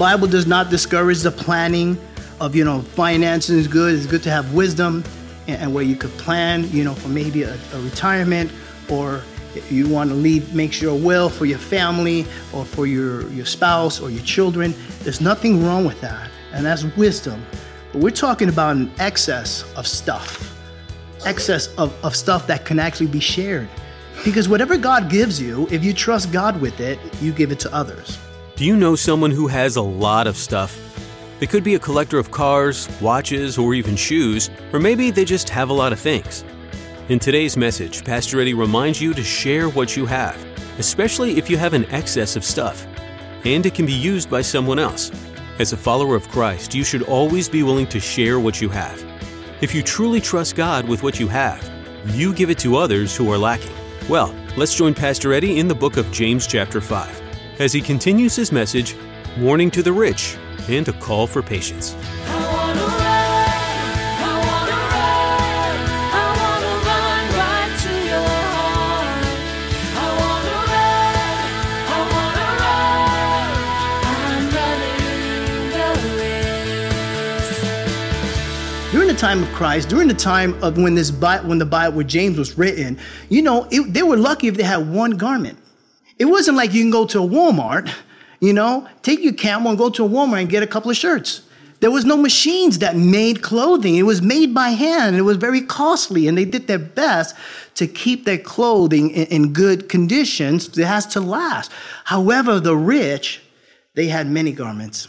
Bible does not discourage the planning of, you know, finances is good. It's good to have wisdom and, and where you could plan, you know, for maybe a, a retirement or you want to leave, make sure will for your family or for your, your spouse or your children. There's nothing wrong with that. And that's wisdom. But we're talking about an excess of stuff, excess of, of stuff that can actually be shared. Because whatever God gives you, if you trust God with it, you give it to others. Do you know someone who has a lot of stuff? They could be a collector of cars, watches, or even shoes, or maybe they just have a lot of things. In today's message, Pastor Eddie reminds you to share what you have, especially if you have an excess of stuff, and it can be used by someone else. As a follower of Christ, you should always be willing to share what you have. If you truly trust God with what you have, you give it to others who are lacking. Well, let's join Pastor Eddie in the book of James, chapter 5 as he continues his message, warning to the rich and a call for patience. during the time of Christ, during the time of when this when the Bible, where James was written, you know, it, they were lucky if they had one garment. It wasn't like you can go to a Walmart, you know, take your camel and go to a Walmart and get a couple of shirts. There was no machines that made clothing. It was made by hand. It was very costly, and they did their best to keep their clothing in, in good conditions. It has to last. However, the rich, they had many garments,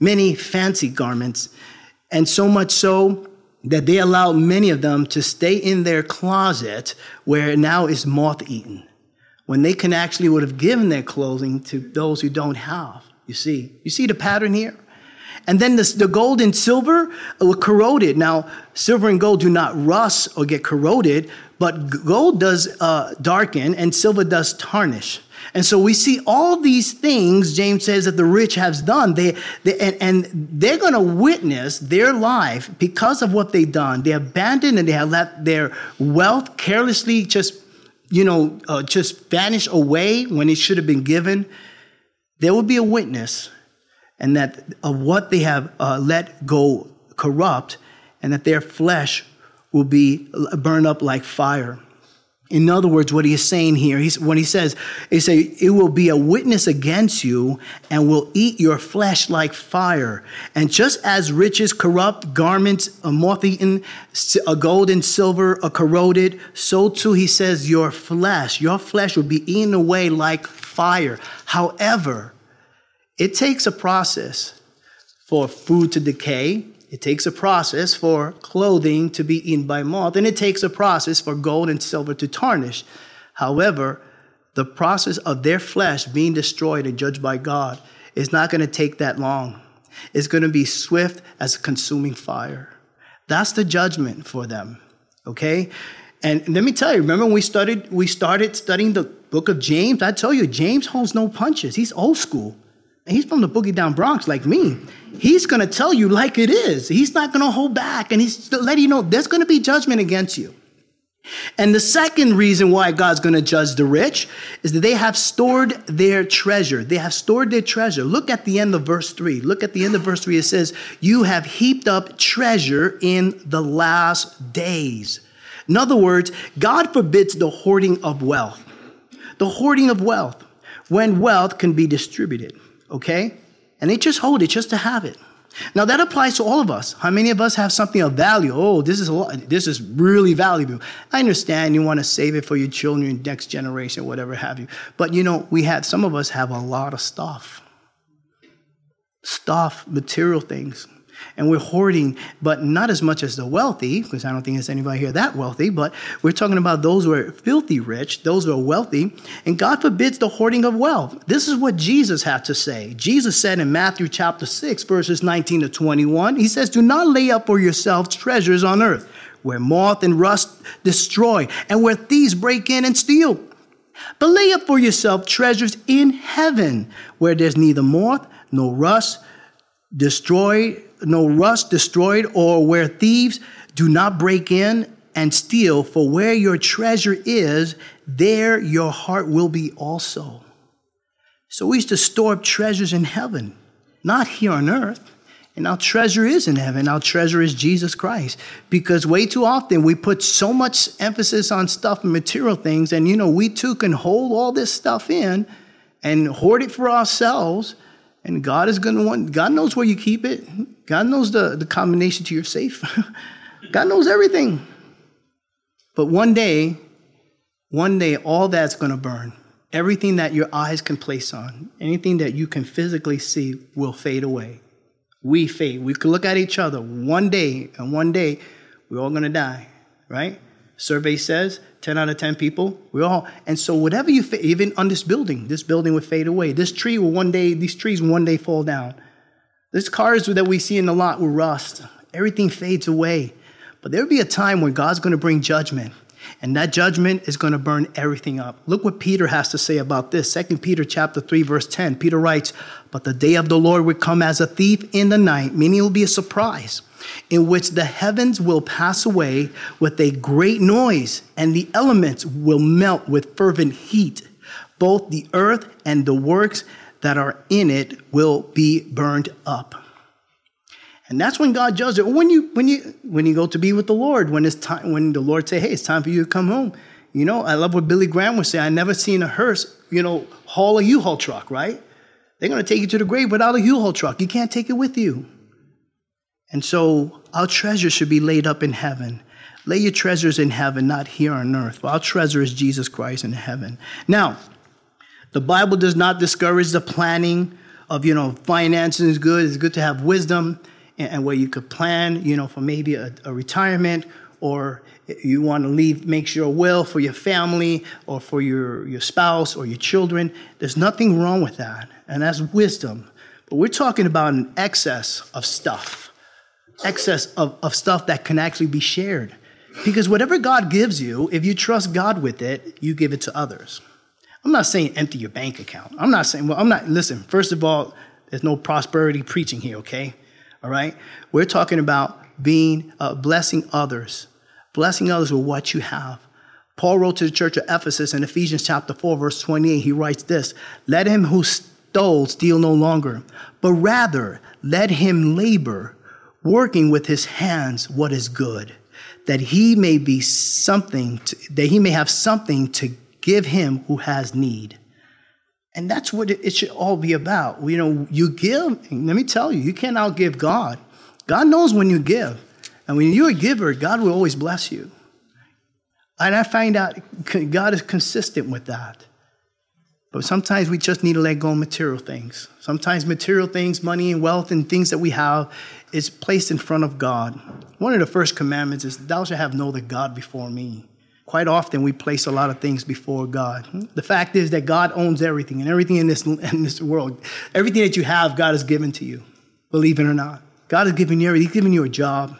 many fancy garments, and so much so that they allowed many of them to stay in their closet where now is moth eaten when they can actually would have given their clothing to those who don't have. You see, you see the pattern here? And then the, the gold and silver were corroded. Now, silver and gold do not rust or get corroded, but gold does uh, darken and silver does tarnish. And so we see all these things, James says, that the rich have done. They, they and, and they're going to witness their life because of what they've done. They abandoned and they have let their wealth carelessly just you know, uh, just vanish away when it should have been given, there will be a witness, and that of what they have uh, let go corrupt, and that their flesh will be burned up like fire. In other words, what he is saying here, he's, when he says, he say, it will be a witness against you and will eat your flesh like fire. And just as riches corrupt, garments are moth-eaten, a gold and silver are corroded, so too he says, your flesh, your flesh will be eaten away like fire. However, it takes a process for food to decay, it takes a process for clothing to be eaten by moth, and it takes a process for gold and silver to tarnish. However, the process of their flesh being destroyed and judged by God is not going to take that long. It's going to be swift as a consuming fire. That's the judgment for them. Okay? And let me tell you, remember when we started we started studying the book of James? I tell you James holds no punches. He's old school. He's from the boogie down Bronx like me. He's going to tell you like it is. He's not going to hold back. And he's letting you know there's going to be judgment against you. And the second reason why God's going to judge the rich is that they have stored their treasure. They have stored their treasure. Look at the end of verse 3. Look at the end of verse 3. It says, You have heaped up treasure in the last days. In other words, God forbids the hoarding of wealth. The hoarding of wealth when wealth can be distributed okay? And they just hold it just to have it. Now that applies to all of us. How many of us have something of value? Oh, this is a lot, this is really valuable. I understand you want to save it for your children, next generation, whatever have you. But you know, we have some of us have a lot of stuff. Stuff, material things. And we're hoarding, but not as much as the wealthy, because I don't think there's anybody here that wealthy, but we're talking about those who are filthy rich, those who are wealthy, and God forbids the hoarding of wealth. This is what Jesus had to say. Jesus said in Matthew chapter 6, verses 19 to 21, He says, Do not lay up for yourselves treasures on earth, where moth and rust destroy, and where thieves break in and steal. But lay up for yourself treasures in heaven, where there's neither moth nor rust destroyed no rust destroyed, or where thieves do not break in and steal, for where your treasure is, there your heart will be also. So we used to store up treasures in heaven, not here on earth. And our treasure is in heaven. Our treasure is Jesus Christ. Because way too often we put so much emphasis on stuff and material things, and you know, we too can hold all this stuff in and hoard it for ourselves and God is going to want, God knows where you keep it. God knows the, the combination to your safe. God knows everything. But one day, one day, all that's going to burn. Everything that your eyes can place on, anything that you can physically see will fade away. We fade. We can look at each other one day, and one day, we're all going to die, right? Survey says 10 out of 10 people, we all, and so whatever you, even on this building, this building would fade away. This tree will one day, these trees will one day fall down. These cars that we see in the lot will rust. Everything fades away. But there'll be a time when God's going to bring judgment. And that judgment is going to burn everything up. Look what Peter has to say about this. 2 Peter chapter 3, verse 10. Peter writes, But the day of the Lord will come as a thief in the night, meaning it will be a surprise in which the heavens will pass away with a great noise, and the elements will melt with fervent heat. Both the earth and the works that are in it will be burned up. And that's when God judges it. When you when you when you go to be with the Lord, when it's time when the Lord say, Hey, it's time for you to come home. You know, I love what Billy Graham would say. I never seen a hearse, you know, haul a U-Haul truck, right? They're gonna take you to the grave without a U-Haul truck. You can't take it with you. And so our treasure should be laid up in heaven. Lay your treasures in heaven, not here on earth. For our treasure is Jesus Christ in heaven. Now, the Bible does not discourage the planning of, you know, finances is good. It's good to have wisdom and, and where you could plan, you know, for maybe a, a retirement or you want to leave, make sure a will for your family or for your, your spouse or your children. There's nothing wrong with that. And that's wisdom. But we're talking about an excess of stuff excess of, of stuff that can actually be shared. Because whatever God gives you, if you trust God with it, you give it to others. I'm not saying empty your bank account. I'm not saying, well, I'm not, listen, first of all, there's no prosperity preaching here, okay? All right? We're talking about being, uh, blessing others, blessing others with what you have. Paul wrote to the church of Ephesus in Ephesians chapter 4, verse 28, he writes this Let him who stole steal no longer, but rather let him labor working with his hands what is good, that he may be something, to, that he may have something to give him who has need. And that's what it, should all be about. You know, you give, let me tell you, you can't outgive God. God knows when you give. And when you're a giver, God will always bless you. And I find out God is consistent with that. But sometimes we just need to let go of material things. Sometimes material things, money and wealth and things that we have is placed in front of God. One of the first commandments is, Thou shalt have no other God before me. Quite often we place a lot of things before God. Hmm? The fact is that God owns everything and everything in this, in this world. Everything that you have, God has given to you, believe it or not. God has given you everything. He's given you a job.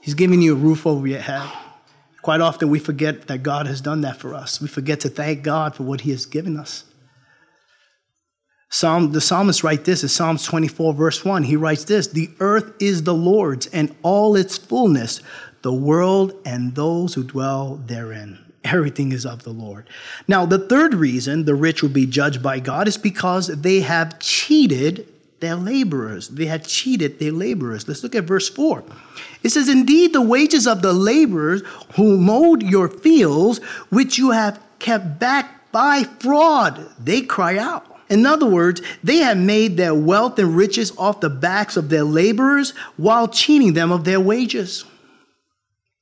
He's given you a roof over your head. Quite often we forget that God has done that for us. We forget to thank God for what He has given us. Psalm, the psalmist writes this in Psalms 24, verse 1. He writes this The earth is the Lord's and all its fullness, the world and those who dwell therein. Everything is of the Lord. Now, the third reason the rich will be judged by God is because they have cheated their laborers. They have cheated their laborers. Let's look at verse 4. It says, Indeed, the wages of the laborers who mowed your fields, which you have kept back by fraud, they cry out. In other words, they have made their wealth and riches off the backs of their laborers while cheating them of their wages.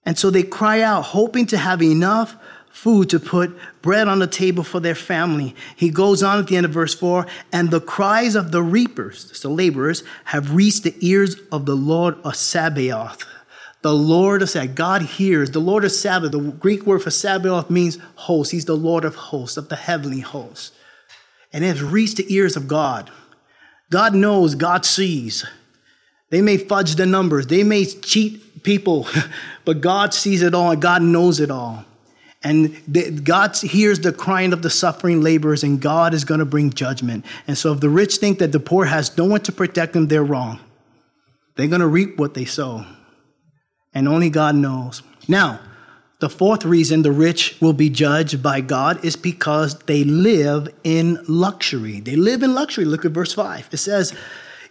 And so they cry out, hoping to have enough food to put bread on the table for their family. He goes on at the end of verse 4 and the cries of the reapers, the laborers, have reached the ears of the Lord of Sabaoth. The Lord of Sabaoth, God hears. The Lord of Sabaoth, the Greek word for Sabaoth means host. He's the Lord of hosts, of the heavenly hosts. And it has reached the ears of God. God knows, God sees. They may fudge the numbers, they may cheat people, but God sees it all and God knows it all. And God hears the crying of the suffering laborers, and God is going to bring judgment. And so, if the rich think that the poor has no one to protect them, they're wrong. They're going to reap what they sow. And only God knows. Now, the fourth reason the rich will be judged by God is because they live in luxury. They live in luxury. Look at verse 5. It says,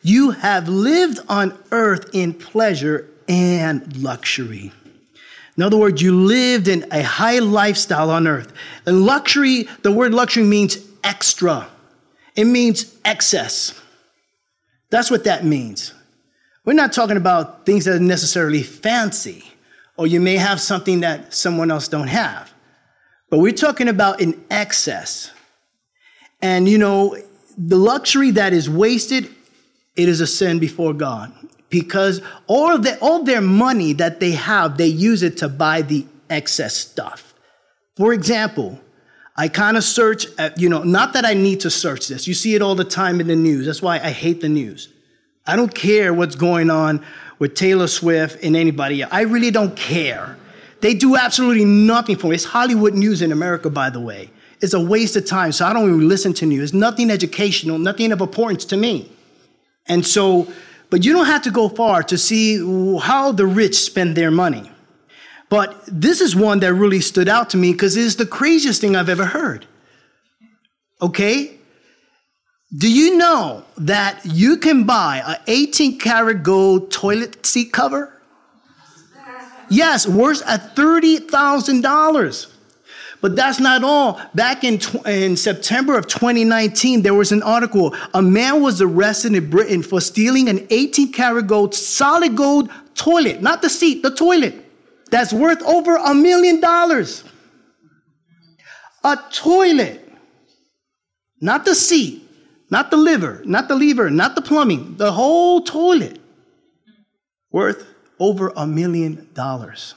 You have lived on earth in pleasure and luxury. In other words, you lived in a high lifestyle on earth. And luxury, the word luxury means extra, it means excess. That's what that means. We're not talking about things that are necessarily fancy, or you may have something that someone else don't have. But we're talking about an excess. And you know, the luxury that is wasted, it is a sin before God because all the, all their money that they have, they use it to buy the excess stuff. For example, I kind of search at, you know, not that I need to search this. You see it all the time in the news. That's why I hate the news. I don't care what's going on with Taylor Swift and anybody else. I really don't care. They do absolutely nothing for me. It's Hollywood news in America, by the way. It's a waste of time, so I don't even listen to news. It's nothing educational, nothing of importance to me. And so but you don't have to go far to see how the rich spend their money. But this is one that really stood out to me because it is the craziest thing I've ever heard. Okay? Do you know that you can buy an 18 karat gold toilet seat cover? Yes, worth at $30,000. But that's not all. Back in, in September of 2019, there was an article. A man was arrested in Britain for stealing an 18 karat gold, solid gold toilet, not the seat, the toilet, that's worth over a million dollars. A toilet, not the seat, not the liver, not the lever, not the plumbing, the whole toilet, worth over a million dollars.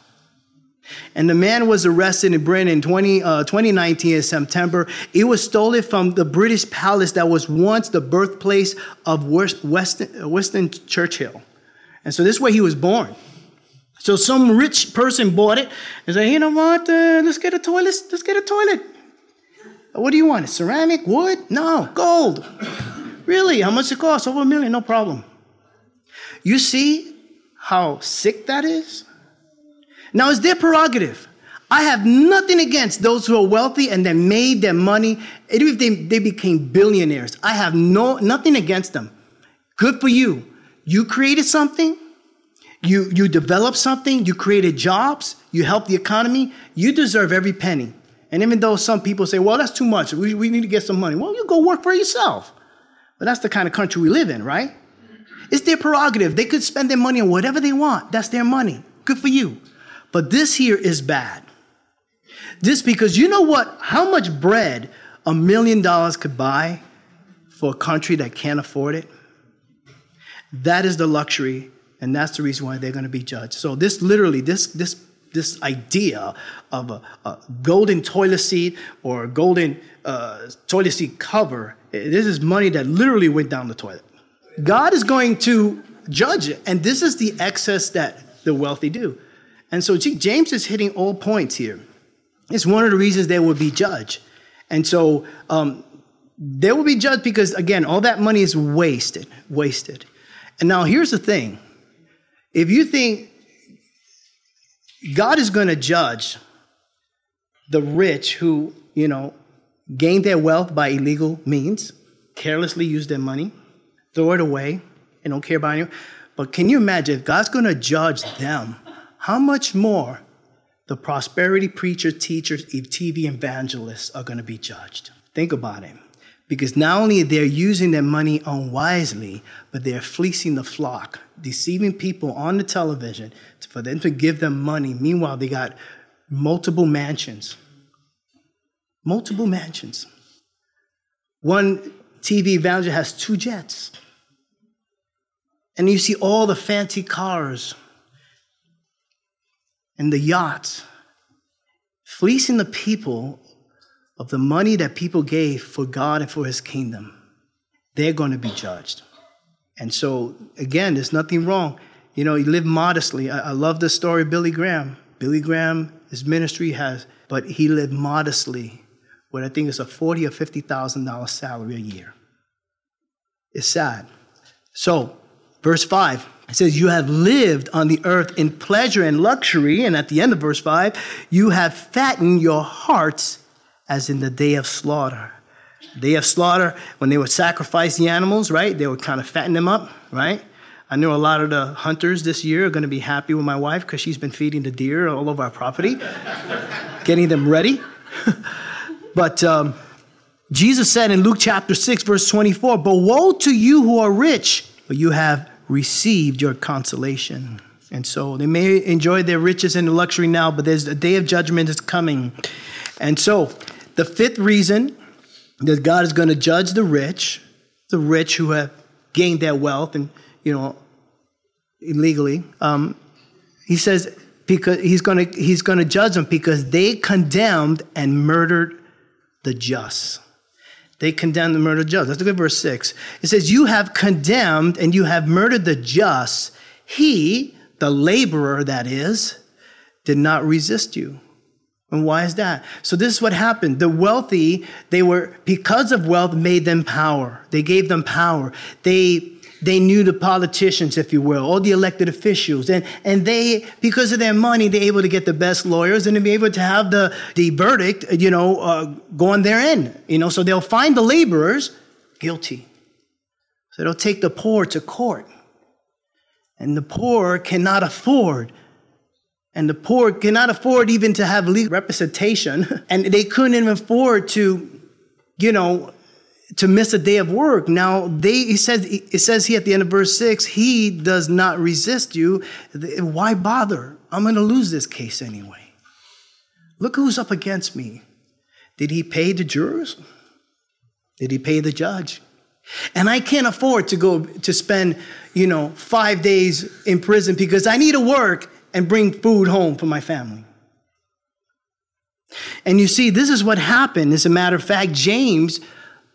And the man was arrested in Britain in 20, uh, 2019 in September. It was stolen from the British palace that was once the birthplace of Weston, Winston Churchill. And so this is where he was born. So some rich person bought it and said, you know what, uh, let's get a toilet, let's get a toilet. What do you want, ceramic, wood? No, gold. really, how much it cost? Over a million, no problem. You see how sick that is? Now, it's their prerogative. I have nothing against those who are wealthy and that made their money, even if they, they became billionaires. I have no, nothing against them. Good for you. You created something, you, you developed something, you created jobs, you helped the economy, you deserve every penny. And even though some people say, well, that's too much, we, we need to get some money, well, you go work for yourself. But that's the kind of country we live in, right? It's their prerogative. They could spend their money on whatever they want. That's their money. Good for you. But this here is bad. This because you know what? How much bread a million dollars could buy for a country that can't afford it? That is the luxury, and that's the reason why they're going to be judged. So this literally, this this this idea of a, a golden toilet seat or a golden uh, toilet seat cover, this is money that literally went down the toilet. God is going to judge it, and this is the excess that the wealthy do. And so James is hitting all points here. It's one of the reasons they will be judged. And so um, they will be judged because, again, all that money is wasted, wasted. And now here's the thing if you think God is going to judge the rich who, you know, gain their wealth by illegal means, carelessly use their money, throw it away, and don't care about it. But can you imagine if God's going to judge them how much more the prosperity preachers, teachers, TV evangelists are going to be judged? Think about it. Because not only are they're using their money unwisely, but they're fleecing the flock, deceiving people on the television for them to give them money. Meanwhile, they got multiple mansions, multiple mansions. One TV evangelist has two jets. And you see all the fancy cars and the yachts, fleecing the people of the money that people gave for God and for his kingdom. They're going to be judged. And so, again, there's nothing wrong. You know, you live modestly. I, I love the story of Billy Graham. Billy Graham, his ministry has, but he lived modestly with I think it's a forty or fifty thousand dollar salary a year. It's sad. So Verse 5, it says, You have lived on the earth in pleasure and luxury. And at the end of verse 5, you have fattened your hearts as in the day of slaughter. Day of slaughter, when they would sacrifice the animals, right? They would kind of fatten them up, right? I know a lot of the hunters this year are going to be happy with my wife because she's been feeding the deer all over our property, getting them ready. but um, Jesus said in Luke chapter 6, verse 24, But woe to you who are rich, for you have received your consolation. And so they may enjoy their riches and luxury now, but there's a day of judgment is coming. And so the fifth reason that God is going to judge the rich, the rich who have gained their wealth and, you know, illegally, um, he says because he's going to he's going to judge them because they condemned and murdered the just. They condemned the murder of just. Let's look at verse 6. It says, You have condemned and you have murdered the just. He, the laborer that is, did not resist you. And why is that? So this is what happened. The wealthy, they were, because of wealth, made them power. They gave them power. They they knew the politicians, if you will, all the elected officials. And, and they, because of their money, they're able to get the best lawyers and to be able to have the, the verdict, you know, uh, go on their end. You know, so they'll find the laborers guilty. So they'll take the poor to court. And the poor cannot afford and the poor cannot afford even to have legal representation, and they couldn't even afford to, you know, to miss a day of work. Now they he says it says here at the end of verse six, he does not resist you. Why bother? I'm going to lose this case anyway. Look who's up against me. Did he pay the jurors? Did he pay the judge? And I can't afford to go to spend, you know, five days in prison because I need to work and bring food home for my family. And you see, this is what happened. As a matter of fact, James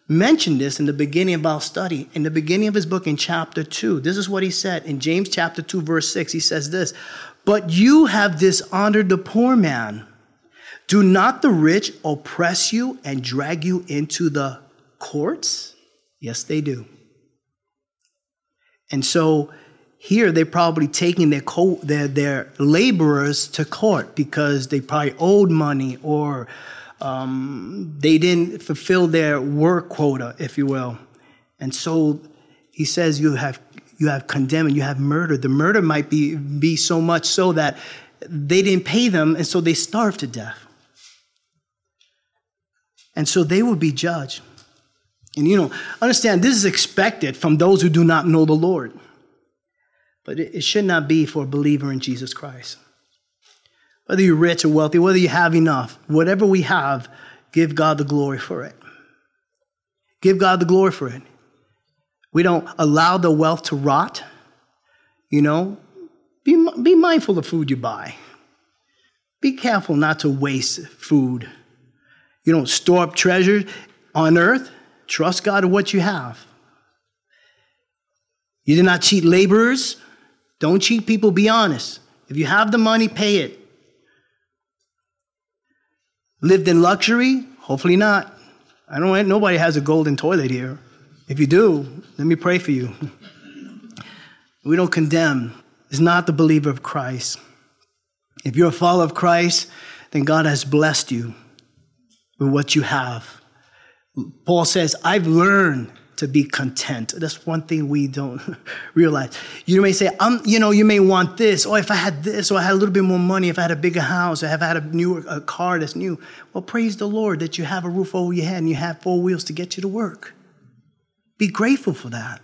mentioned this in the beginning of our study, in the beginning of his book in chapter 2. This is what he said in James chapter 2, verse 6. He says this But you have dishonored the poor man. Do not the rich oppress you and drag you into the courts? Yes, they do. And so here they're probably taking their, co- their, their laborers to court because they probably owed money or um, they didn't fulfill their work quota, if you will. And so he says you have you have condemned and you have murdered. The murder might be, be so much so that they didn't pay them, and so they starved to death. And so they will be judged. And you know, understand this is expected from those who do not know the Lord. But it, it should not be for a believer in Jesus Christ. Whether you're rich or wealthy, whether you have enough, whatever we have, give God the glory for it. Give God the glory for it. We don't allow the wealth to rot. You know, be, be mindful of food you buy. Be careful not to waste food. You don't store up treasures on earth. Trust God in what you have. You do not cheat laborers. Don't cheat people. Be honest. If you have the money, pay it. Lived in luxury? Hopefully not. I don't nobody has a golden toilet here. If you do, let me pray for you. We don't condemn. It's not the believer of Christ. If you're a follower of Christ, then God has blessed you with what you have. Paul says, I've learned to be content. That's one thing we don't realize. You may say, I'm, you know, you may want this, or if I had this, or I had a little bit more money, if I had a bigger house, or if I had a newer a car that's new. Well, praise the Lord that you have a roof over your head and you have four wheels to get you to work. Be grateful for that.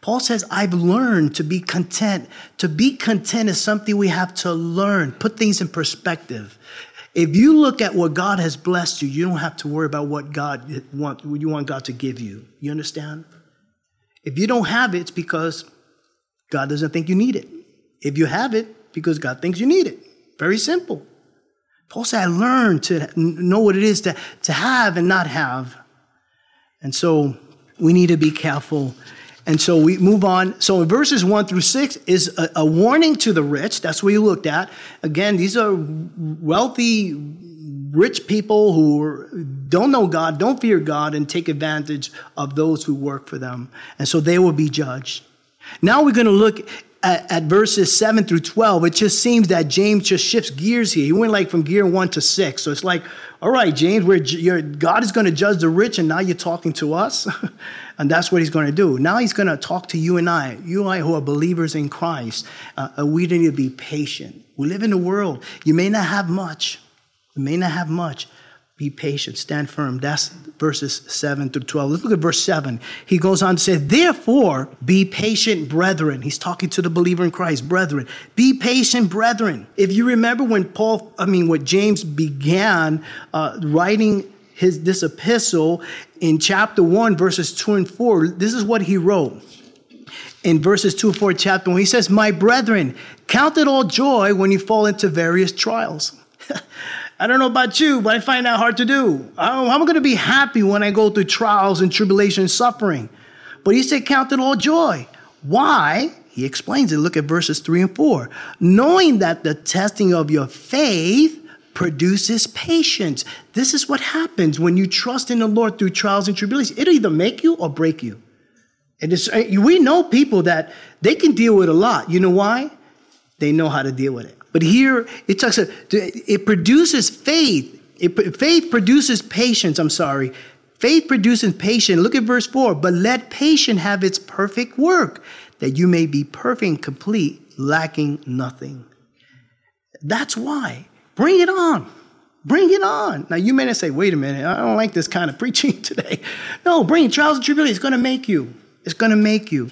Paul says, I've learned to be content. To be content is something we have to learn, put things in perspective. If you look at what God has blessed you, you don't have to worry about what God want, what you want God to give you. You understand? If you don't have it, it's because God doesn't think you need it. If you have it, because God thinks you need it. Very simple. Paul said, I learned to know what it is to, to have and not have. And so we need to be careful. And so we move on. So verses one through six is a, a warning to the rich. That's what you looked at. Again, these are wealthy, rich people who don't know God, don't fear God, and take advantage of those who work for them. And so they will be judged. Now we're going to look at, at, verses 7 through 12, it just seems that James just shifts gears here. He went like from gear 1 to 6. So it's like, all right, James, we're, God is going to judge the rich, and now you're talking to us. and that's what he's going to do. Now he's going to talk to you and I, you and I who are believers in Christ. Uh, we need to be patient. We live in a world. You may not have much. You may not have much, be patient, stand firm. That's verses 7 through 12. Let's look at verse 7. He goes on to say, Therefore, be patient, brethren. He's talking to the believer in Christ, brethren. Be patient, brethren. If you remember when Paul, I mean, when James began uh, writing his this epistle in chapter 1, verses 2 and 4, this is what he wrote in verses 2 and 4 chapter 1 he says my brethren count it all joy when you fall into various trials I don't know about you, but I find that hard to do. I'm going to be happy when I go through trials and tribulation and suffering. But he said, count it all joy. Why? He explains it. Look at verses 3 and 4. Knowing that the testing of your faith produces patience. This is what happens when you trust in the Lord through trials and tribulations. It'll either make you or break you. And uh, we know people that they can deal with a lot. You know why? They know how to deal with it. But here it talks, it produces faith. It, faith produces patience. I'm sorry. Faith produces patience. Look at verse 4. But let patience have its perfect work, that you may be perfect and complete, lacking nothing. That's why. Bring it on. Bring it on. Now, you may not say, wait a minute, I don't like this kind of preaching today. No, bring it. Trials and tribulations. It's going to make you. It's going to make you.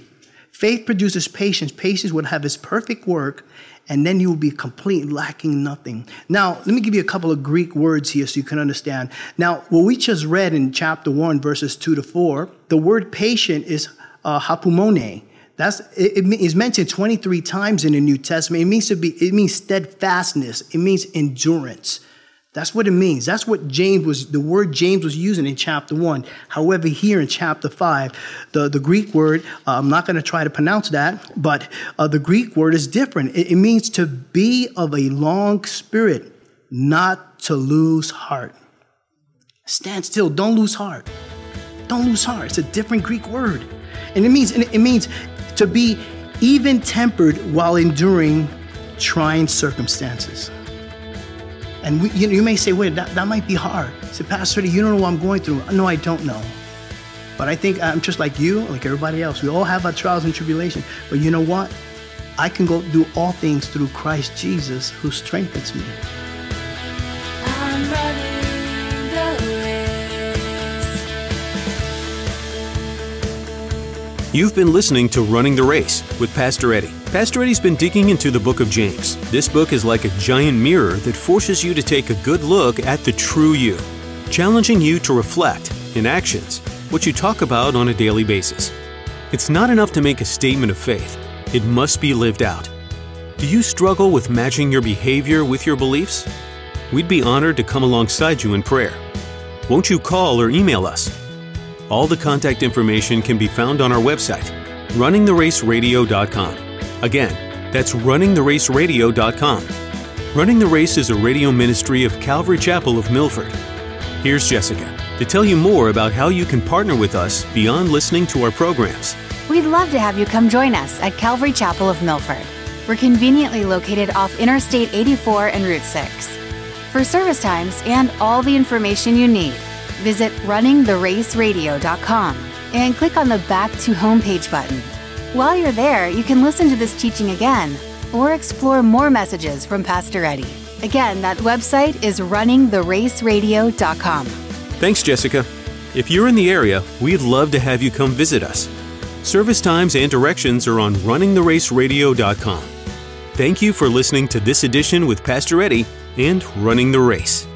Faith produces patience. Patience will have its perfect work, and then you will be complete, lacking nothing. Now, let me give you a couple of Greek words here so you can understand. Now, what we just read in chapter 1, verses 2 to 4, the word patient is uh, hupomone. That's it, it is mentioned 23 times in the New Testament. It means to be, it means steadfastness, it means endurance. That's what it means. That's what James was, the word James was using in chapter one. However, here in chapter five, the, the Greek word, uh, I'm not going to try to pronounce that, but uh, the Greek word is different. It, it means to be of a long spirit, not to lose heart. Stand still, don't lose heart. Don't lose heart. It's a different Greek word. And it means, it means to be even tempered while enduring trying circumstances. And we, you, you, may say, wait, that, that might be hard. I said, Pastor, Eddie, you don't know what I'm going through. No, I don't know. But I think I'm just like you, like everybody else. We all have our trials and tribulations. But you know what? I can go do all things through Christ Jesus who strengthens me. You've been listening to Running the Race with Pastor Eddie. Pastor Eddie's been digging into the book of James. This book is like a giant mirror that forces you to take a good look at the true you, challenging you to reflect, in actions, what you talk about on a daily basis. It's not enough to make a statement of faith, it must be lived out. Do you struggle with matching your behavior with your beliefs? We'd be honored to come alongside you in prayer. Won't you call or email us? All the contact information can be found on our website, runningtheraceradio.com. Again, that's runningtheraceradio.com. Running the Race is a radio ministry of Calvary Chapel of Milford. Here's Jessica to tell you more about how you can partner with us beyond listening to our programs. We'd love to have you come join us at Calvary Chapel of Milford. We're conveniently located off Interstate 84 and Route 6. For service times and all the information you need, visit runningtheraceradio.com and click on the Back to Homepage button. While you're there, you can listen to this teaching again or explore more messages from Pastor Eddie. Again, that website is runningtheraceradio.com. Thanks, Jessica. If you're in the area, we'd love to have you come visit us. Service times and directions are on runningtheraceradio.com. Thank you for listening to this edition with Pastor Eddie and Running the Race.